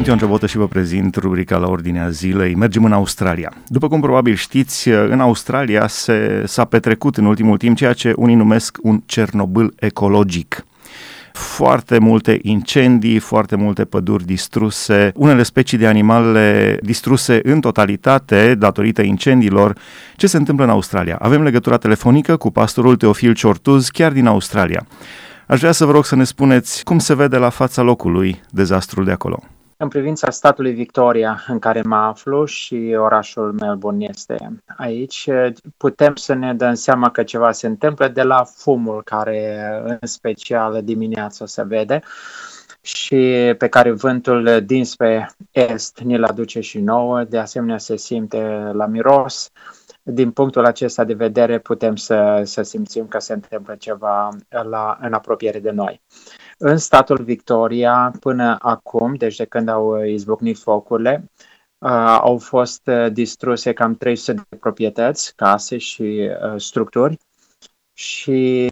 Sunt Ioan Cebotă și vă prezint rubrica la ordinea zilei. Mergem în Australia. După cum probabil știți, în Australia se, s-a petrecut în ultimul timp ceea ce unii numesc un Cernobâl ecologic foarte multe incendii, foarte multe păduri distruse, unele specii de animale distruse în totalitate datorită incendiilor. Ce se întâmplă în Australia? Avem legătura telefonică cu pastorul Teofil Ciortuz, chiar din Australia. Aș vrea să vă rog să ne spuneți cum se vede la fața locului dezastrul de acolo. În privința statului Victoria în care mă aflu și orașul Melbourne este aici, putem să ne dăm seama că ceva se întâmplă de la fumul care în special dimineața se vede și pe care vântul dinspre est ne-l aduce și nouă, de asemenea se simte la miros. Din punctul acesta de vedere putem să, să simțim că se întâmplă ceva la, în apropiere de noi. În statul Victoria, până acum, deci de când au izbucnit focurile, uh, au fost uh, distruse cam 300 de proprietăți, case și uh, structuri și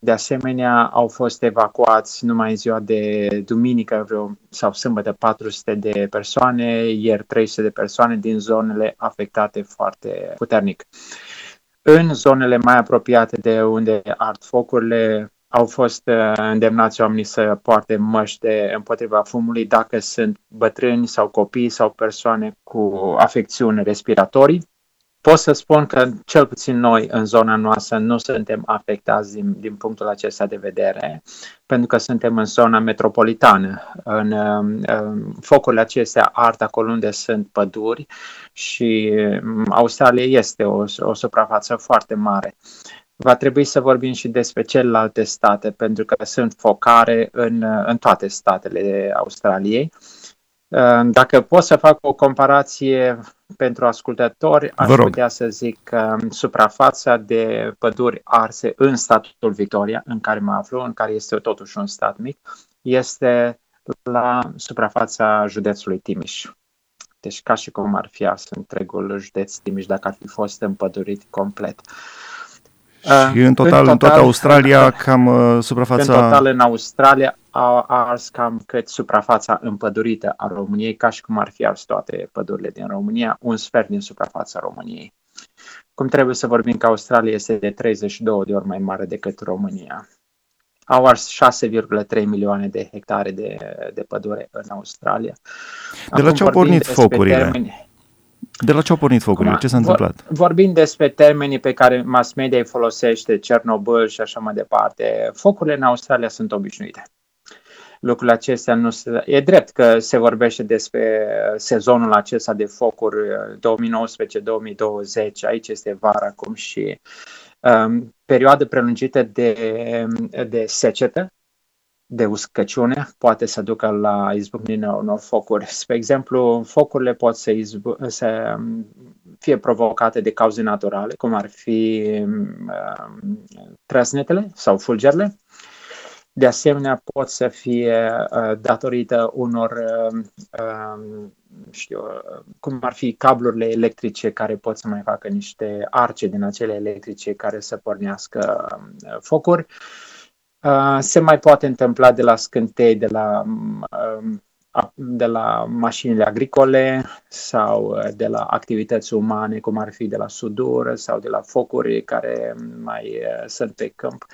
de asemenea au fost evacuați numai în ziua de duminică vreo, sau sâmbătă 400 de persoane, ieri 300 de persoane din zonele afectate foarte puternic. În zonele mai apropiate de unde ard focurile, au fost uh, îndemnați oamenii să poarte măști de împotriva fumului dacă sunt bătrâni sau copii sau persoane cu afecțiuni respiratorii. Pot să spun că cel puțin noi în zona noastră nu suntem afectați din, din punctul acesta de vedere, pentru că suntem în zona metropolitană. În, în um, focurile acestea ard acolo unde sunt păduri și um, Australia este o, o suprafață foarte mare va trebui să vorbim și despre celelalte state, pentru că sunt focare în, în toate statele Australiei. Dacă pot să fac o comparație pentru ascultători, aș putea să zic că suprafața de păduri arse în statul Victoria, în care mă aflu, în care este totuși un stat mic, este la suprafața județului Timiș. Deci ca și cum ar fi ars întregul județ Timiș dacă ar fi fost împădurit complet. Uh, și în total, în, total, în toată Australia, cam uh, suprafața... În total, în Australia a ars cam cât suprafața împădurită a României, ca și cum ar fi ars toate pădurile din România, un sfert din suprafața României. Cum trebuie să vorbim că Australia este de 32 de ori mai mare decât România. Au ars 6,3 milioane de hectare de, de pădure în Australia. De la ce au pornit focurile? Termeni, de la ce au pornit focurile? Ce s-a întâmplat? Vorbind despre termenii pe care mass media îi folosește, Cernobâl și așa mai departe, focurile în Australia sunt obișnuite. Lucrurile acestea nu se... E drept că se vorbește despre sezonul acesta de focuri 2019-2020, aici este vara acum și um, perioadă prelungită de, de secetă, de uscăciune poate să ducă la izbucnirea unor focuri. Spre exemplu, focurile pot să, izbu- să fie provocate de cauze naturale, cum ar fi uh, trăsnetele sau fulgerile. De asemenea, pot să fie uh, datorită unor, uh, uh, știu, cum ar fi cablurile electrice care pot să mai facă niște arce din acele electrice care să pornească uh, focuri. Uh, Uh, se mai poate întâmpla de la scântei, de la, um, de la mașinile agricole sau uh, de la activități umane, cum ar fi de la sudură sau de la focuri care mai uh, sunt pe câmp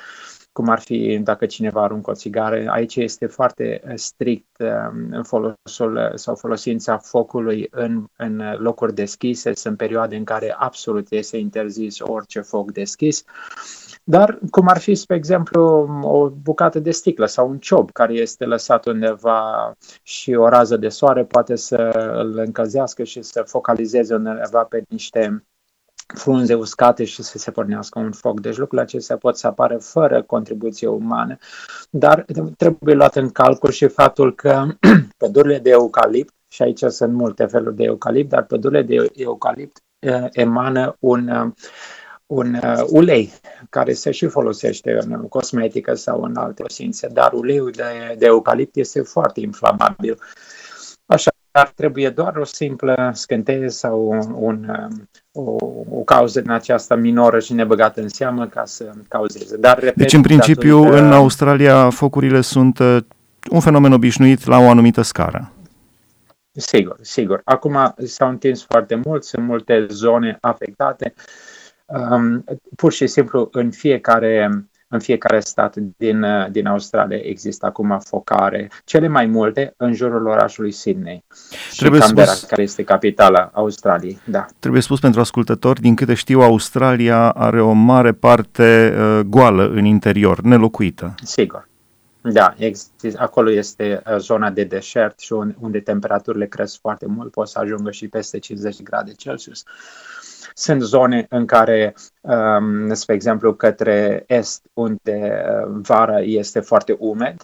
cum ar fi dacă cineva aruncă o țigară. Aici este foarte strict um, folosul sau folosința focului în, în locuri deschise. Sunt perioade în care absolut este interzis orice foc deschis. Dar cum ar fi, spre exemplu, o bucată de sticlă sau un ciob care este lăsat undeva și o rază de soare poate să îl încălzească și să focalizeze undeva pe niște frunze uscate și să se pornească un foc. Deci lucrurile acestea pot să apară fără contribuție umană, dar trebuie luat în calcul și faptul că pădurile de eucalipt, și aici sunt multe feluri de eucalipt, dar pădurile de eucalipt eh, emană un un uh, ulei care se și folosește în cosmetică sau în alte osințe, dar uleiul de, de eucalipt este foarte inflamabil. Așa ar trebuie doar o simplă scânteie sau un, un, o, o cauză din aceasta minoră și nebăgată în seamă ca să cauzeze. Dar, repet, deci, în principiu, atunci, în Australia, focurile sunt uh, un fenomen obișnuit la o anumită scară. Sigur, sigur. Acum s-au întins foarte mult, sunt multe zone afectate. Um, pur și simplu, în fiecare în fiecare stat din, din Australia există acum focare, cele mai multe în jurul orașului Sydney și trebuie Canberra, spus, care este capitala Australiei. Da. Trebuie spus pentru ascultători, din câte știu, Australia are o mare parte uh, goală în interior, nelocuită. Sigur. Da, există, acolo este uh, zona de deșert și unde temperaturile cresc foarte mult, pot să ajungă și peste 50 grade Celsius. Sunt zone în care, um, spre exemplu, către est, unde uh, vara este foarte umed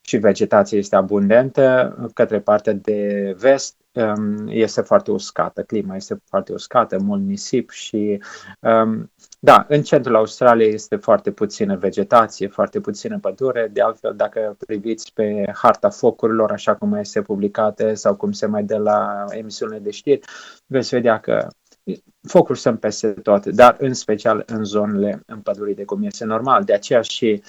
și vegetația este abundentă, către partea de vest um, este foarte uscată, clima este foarte uscată, mult nisip și um, da, în centrul Australiei este foarte puțină vegetație, foarte puțină pădure. De altfel, dacă priviți pe harta focurilor, așa cum este publicată sau cum se mai dă la emisiunile de știri, veți vedea că focuri sunt peste tot, dar în special în zonele împădurite, cum este normal. De aceea și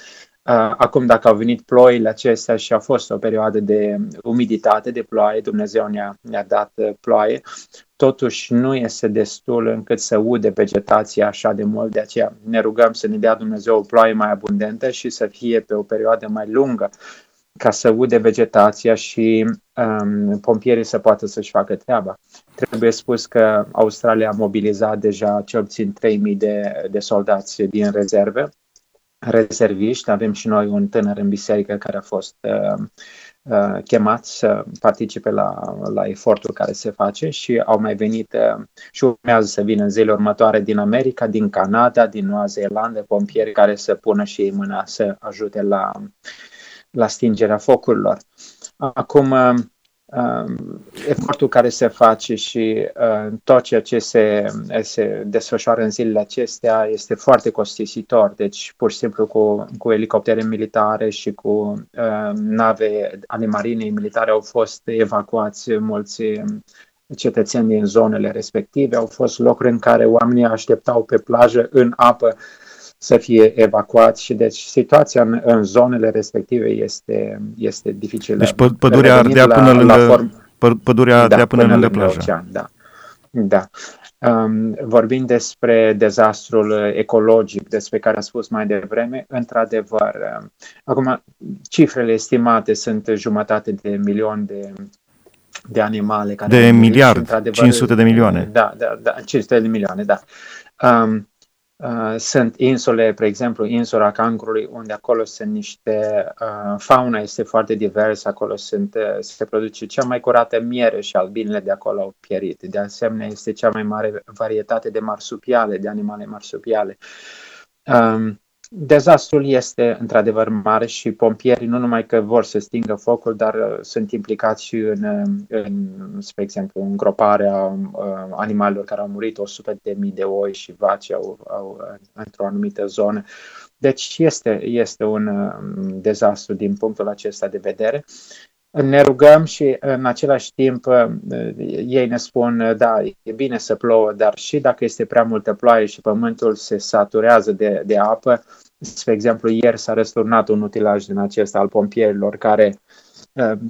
Uh, acum, dacă au venit ploile acestea și a fost o perioadă de umiditate, de ploaie, Dumnezeu ne-a, ne-a dat uh, ploaie, totuși nu este destul încât să ude vegetația așa de mult, de aceea ne rugăm să ne dea Dumnezeu o ploaie mai abundentă și să fie pe o perioadă mai lungă ca să ude vegetația și um, pompierii să poată să-și facă treaba. Trebuie spus că Australia a mobilizat deja cel puțin 3.000 de, de soldați din rezerve rezerviști. Avem și noi un tânăr în biserică care a fost uh, uh, chemat să participe la, la efortul care se face și au mai venit uh, și urmează să vină în zilele următoare din America, din Canada, din Noua Zeelandă, pompieri care să pună și ei mâna să ajute la, la stingerea focurilor. Acum, uh, Um, efortul care se face și uh, tot ceea ce se, se desfășoară în zilele acestea este foarte costisitor. Deci, pur și simplu, cu, cu elicoptere militare și cu uh, nave ale marinei militare au fost evacuați mulți um, cetățeni din zonele respective. Au fost locuri în care oamenii așteptau pe plajă în apă să fie evacuați și deci situația în, în zonele respective este, este dificilă. Deci pă, pădurea ardea până la, lângă, la form... pădurea ardea da, până, până lângă plajă. Ocean, da. Da. Um, vorbind despre dezastrul ecologic despre care a spus mai devreme, într-adevăr, um, acum cifrele estimate sunt jumătate de milion de de animale care de miliard, 500 de milioane. Da, da, da, 500 de milioane, da. Um, Uh, sunt insule, spre exemplu, insula Cancrului, unde acolo sunt niște, uh, fauna este foarte diversă, acolo sunt, uh, se produce cea mai curată miere și albinele de acolo au pierit. De asemenea, este cea mai mare varietate de marsupiale, de animale marsupiale. Um, Dezastrul este într-adevăr mare și pompierii nu numai că vor să stingă focul, dar uh, sunt implicați și în, uh, în spre exemplu, îngroparea uh, animalelor care au murit, 100 de mii de oi și vaci au, au într-o anumită zonă. Deci este, este un dezastru din punctul acesta de vedere ne rugăm și în același timp ei ne spun, da, e bine să plouă, dar și dacă este prea multă ploaie și pământul se saturează de, de apă, spre exemplu, ieri s-a răsturnat un utilaj din acesta al pompierilor care,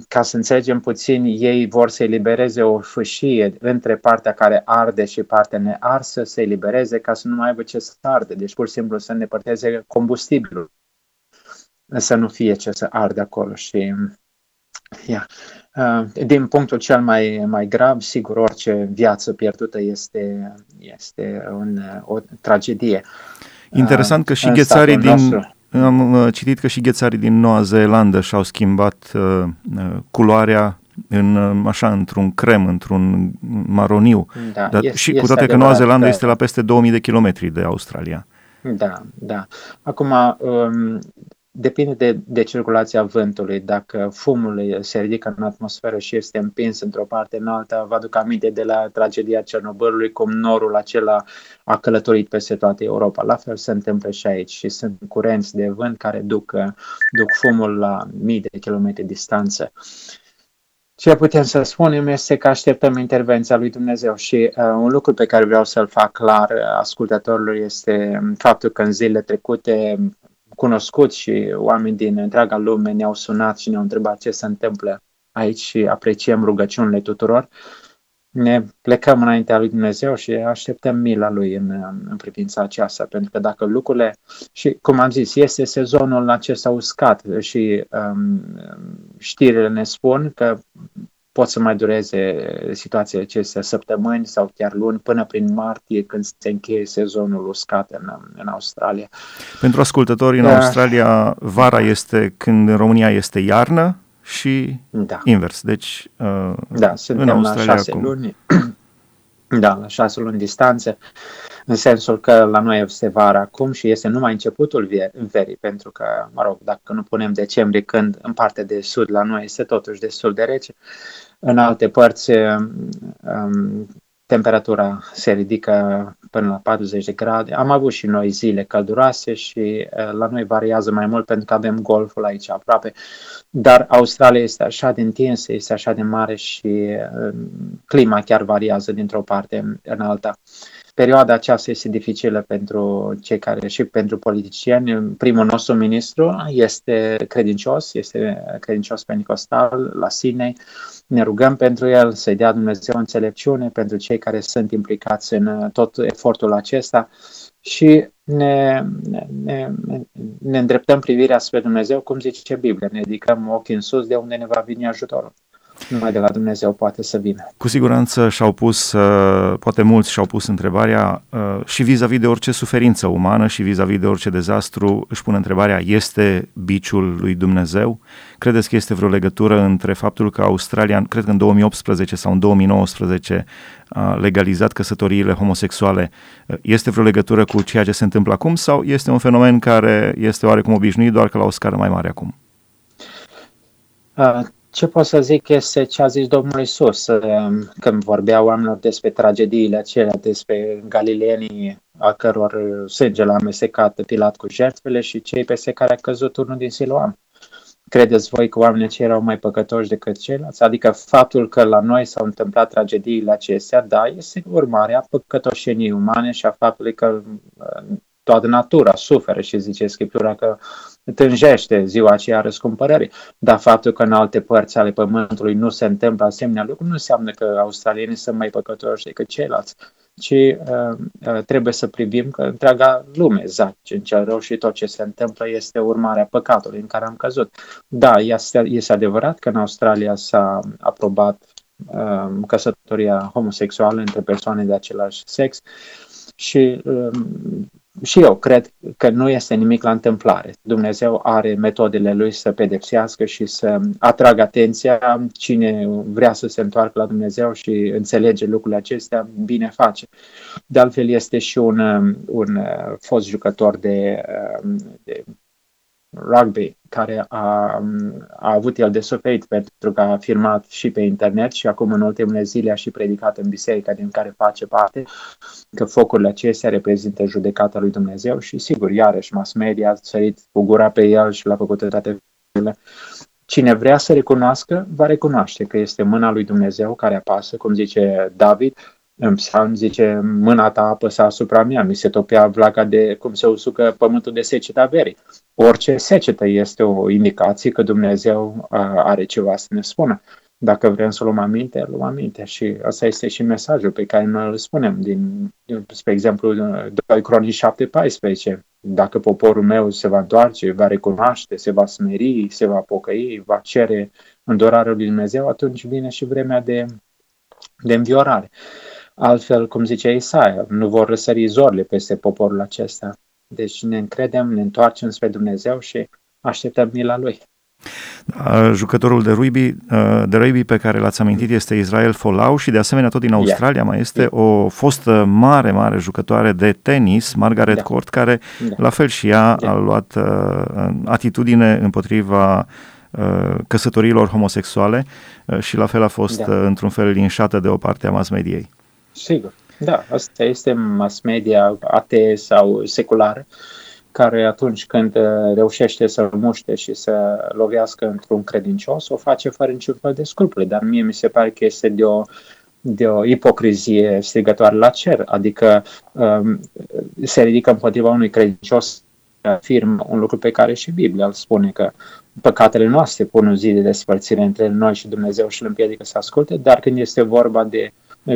ca să înțelegem puțin, ei vor să elibereze o fâșie între partea care arde și partea nearsă, să elibereze ca să nu mai aibă ce să arde, deci pur și simplu să îndepărteze combustibilul, să nu fie ce să arde acolo și Yeah. Uh, din punctul cel mai, mai grav, sigur, orice viață pierdută este, este un, o tragedie. Interesant că și ghețarii din... Nostru. Am uh, citit că și ghețarii din Noua Zeelandă și-au schimbat uh, uh culoarea în, uh, așa, într-un crem, într-un maroniu. Da, Dar este, și cu toate că Noua Zeelandă că... este la peste 2000 de kilometri de Australia. Da, da. Acum, um, depinde de, de circulația vântului. Dacă fumul se ridică în atmosferă și este împins într-o parte în alta, vă aduc aminte de la tragedia Cernobâlului, cum norul acela a călătorit peste toată Europa. La fel se întâmplă și aici și sunt curenți de vânt care duc, duc fumul la mii de kilometri distanță. Ce putem să spunem este că așteptăm intervenția lui Dumnezeu și uh, un lucru pe care vreau să-l fac clar uh, ascultătorului este faptul că în zilele trecute cunoscuți și oameni din întreaga lume ne-au sunat și ne-au întrebat ce se întâmplă aici și apreciem rugăciunile tuturor, ne plecăm înaintea lui Dumnezeu și așteptăm mila lui în, în privința aceasta, pentru că dacă lucrurile, și cum am zis, este sezonul acesta uscat și um, știrile ne spun că pot să mai dureze situațiile acestea săptămâni sau chiar luni până prin martie când se încheie sezonul uscat în, în Australia. Pentru ascultătorii în da. Australia, vara este când în România este iarnă și da. invers. Deci, uh, da, suntem în Australia la șase acum. luni. da, la șase luni distanță, în sensul că la noi este vara acum și este numai începutul verii, pentru că, mă rog, dacă nu punem decembrie, când în partea de sud la noi este totuși destul de rece, în alte părți um, temperatura se ridică până la 40 de grade. Am avut și noi zile călduroase și uh, la noi variază mai mult pentru că avem golful aici aproape. Dar Australia este așa de întinsă, este așa de mare și uh, clima chiar variază dintr-o parte în alta. Perioada aceasta este dificilă pentru cei care și pentru politicieni. Primul nostru ministru este credincios, este credincios pentecostal la Sydney. Ne rugăm pentru el să-i dea Dumnezeu înțelepciune pentru cei care sunt implicați în tot efortul acesta și ne, ne, ne îndreptăm privirea spre Dumnezeu, cum zice Biblia, ne ridicăm ochii în sus de unde ne va veni ajutorul numai de la Dumnezeu poate să vină. Cu siguranță și-au pus, uh, poate mulți și-au pus întrebarea uh, și vis-a-vis de orice suferință umană și vis-a-vis de orice dezastru, își pun întrebarea, este biciul lui Dumnezeu? Credeți că este vreo legătură între faptul că Australia, cred că în 2018 sau în 2019, a legalizat căsătoriile homosexuale? Este vreo legătură cu ceea ce se întâmplă acum sau este un fenomen care este oarecum obișnuit, doar că la o scară mai mare acum? Uh ce pot să zic este ce a zis Domnul Isus um, când vorbea oamenilor despre tragediile acelea, despre galileenii a căror sânge l-a amestecat Pilat cu jertfele și cei peste care a căzut unul din Siloam. Credeți voi că oamenii cei erau mai păcătoși decât ceilalți? Adică faptul că la noi s-au întâmplat tragediile acestea, da, este urmarea păcătoșenii umane și a faptului că uh, toată natura suferă și zice Scriptura că tânjește ziua aceea răscumpărării. Dar faptul că în alte părți ale pământului nu se întâmplă asemenea lucruri nu înseamnă că australienii sunt mai păcătoși decât ceilalți, ci uh, uh, trebuie să privim că întreaga lume zace în cel rău și tot ce se întâmplă este urmarea păcatului în care am căzut. Da, este, este adevărat că în Australia s-a aprobat uh, căsătoria homosexuală între persoane de același sex și um, și eu cred că nu este nimic la întâmplare. Dumnezeu are metodele lui să pedepsească și să atragă atenția. Cine vrea să se întoarcă la Dumnezeu și înțelege lucrurile acestea, bine face. De altfel, este și un, un fost jucător de, de rugby care a, a avut el de suferit pentru că a afirmat și pe internet și acum în ultimele zile a și predicat în biserica din care face parte că focurile acestea reprezintă judecata lui Dumnezeu și sigur, iarăși mass media a sărit cu gura pe el și l-a făcut toate Cine vrea să recunoască, va recunoaște că este mâna lui Dumnezeu care apasă, cum zice David, în psalm zice, mâna ta apăsa asupra mea, mi se topea vlaga de cum se usucă pământul de seceta verii. Orice secetă este o indicație că Dumnezeu are ceva să ne spună. Dacă vrem să luăm aminte, luăm aminte. Și asta este și mesajul pe care noi îl spunem. Din, spre exemplu, 2 Cronici 7, 14. Dacă poporul meu se va întoarce, va recunoaște, se va smeri, se va pocăi, va cere îndorarea lui Dumnezeu, atunci vine și vremea de, de înviorare. Altfel, cum zice Isaia, nu vor răsări zorile peste poporul acesta. Deci ne încredem, ne întoarcem spre Dumnezeu și așteptăm mila Lui. Jucătorul de rugby, de rugby pe care l-ați amintit este Israel Folau și de asemenea tot din Australia yeah. mai este yeah. o fostă mare, mare jucătoare de tenis, Margaret yeah. Court, care yeah. la fel și ea yeah. a luat uh, atitudine împotriva uh, căsătoriilor homosexuale uh, și la fel a fost yeah. uh, într-un fel linșată de o parte a mass mediei. Sigur, da, asta este mass media atee sau seculară, care atunci când uh, reușește să muște și să lovească într-un credincios, o face fără niciun fel de scrupule, dar mie mi se pare că este de o de o ipocrizie strigătoare la cer, adică um, se ridică împotriva unui credincios afirmă un lucru pe care și Biblia îl spune că păcatele noastre pun o zi de despărțire între noi și Dumnezeu și îl împiedică să asculte, dar când este vorba de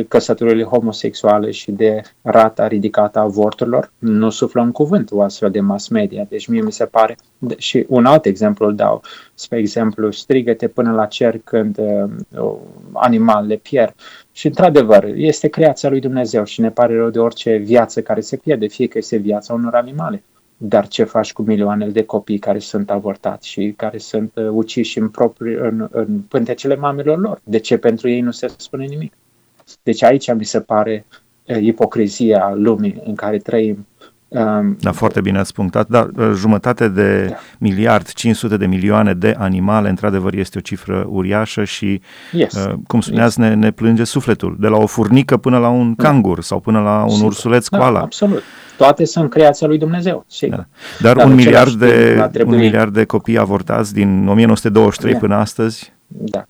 căsătorile homosexuale și de rata ridicată a avorturilor, nu suflăm cuvânt o astfel de mass media. Deci mie mi se pare, și un alt exemplu îl dau, spre exemplu, strigăte până la cer când uh, animalele pierd. Și într-adevăr, este creația lui Dumnezeu și ne pare rău de orice viață care se pierde, fie că este viața unor animale. Dar ce faci cu milioanele de copii care sunt avortați și care sunt uh, uciși în, proprii, în, în pântecele mamelor lor? De ce pentru ei nu se spune nimic? Deci aici mi se pare uh, ipocrizia lumii în care trăim. Um, da, foarte bine ați punctat. Da, uh, jumătate de da. miliard, 500 de milioane de animale, într-adevăr, este o cifră uriașă și, yes. uh, cum spuneați, yes. ne, ne plânge sufletul. De la o furnică până la un da. cangur sau până la un Sigur. ursuleț da, koala. absolut. Toate sunt creația lui Dumnezeu. Sigur. Da. Dar, Dar un, miliard de, trebui... un miliard de copii avortați din 1923 da. până astăzi? Da.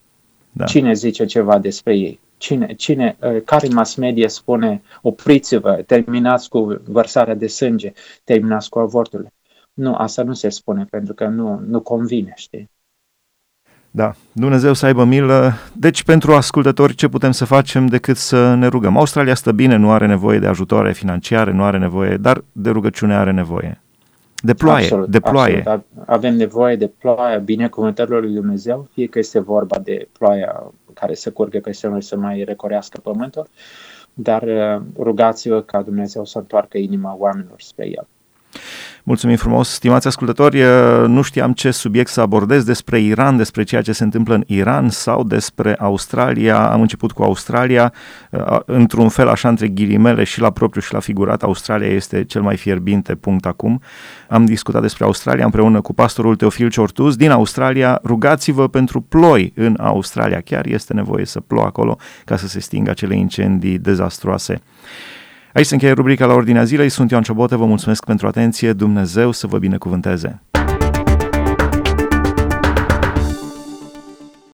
da. Cine zice ceva despre ei? Cine, cine, uh, care mass media spune opriți-vă, terminați cu vărsarea de sânge, terminați cu avorturile? Nu, asta nu se spune pentru că nu, nu convine, știi? Da, Dumnezeu să aibă milă. Deci, pentru ascultători, ce putem să facem decât să ne rugăm? Australia stă bine, nu are nevoie de ajutoare financiare, nu are nevoie, dar de rugăciune are nevoie. De ploaie, absolut, de ploaie. Absolut. Avem nevoie de ploaia binecuvântărilor lui Dumnezeu, fie că este vorba de ploaia care să curgă pe noi să mai recorească pământul, dar uh, rugați-vă ca Dumnezeu să întoarcă inima oamenilor spre El. Mulțumim frumos, stimați ascultători, nu știam ce subiect să abordez despre Iran, despre ceea ce se întâmplă în Iran sau despre Australia. Am început cu Australia, într-un fel așa între ghilimele și la propriu și la figurat, Australia este cel mai fierbinte punct acum. Am discutat despre Australia împreună cu pastorul Teofil Ciortuz din Australia. Rugați-vă pentru ploi în Australia, chiar este nevoie să plouă acolo ca să se stingă acele incendii dezastroase. Aici se încheie rubrica la Ordinea Zilei. Sunt Ioan Ciobotă, vă mulțumesc pentru atenție. Dumnezeu să vă binecuvânteze!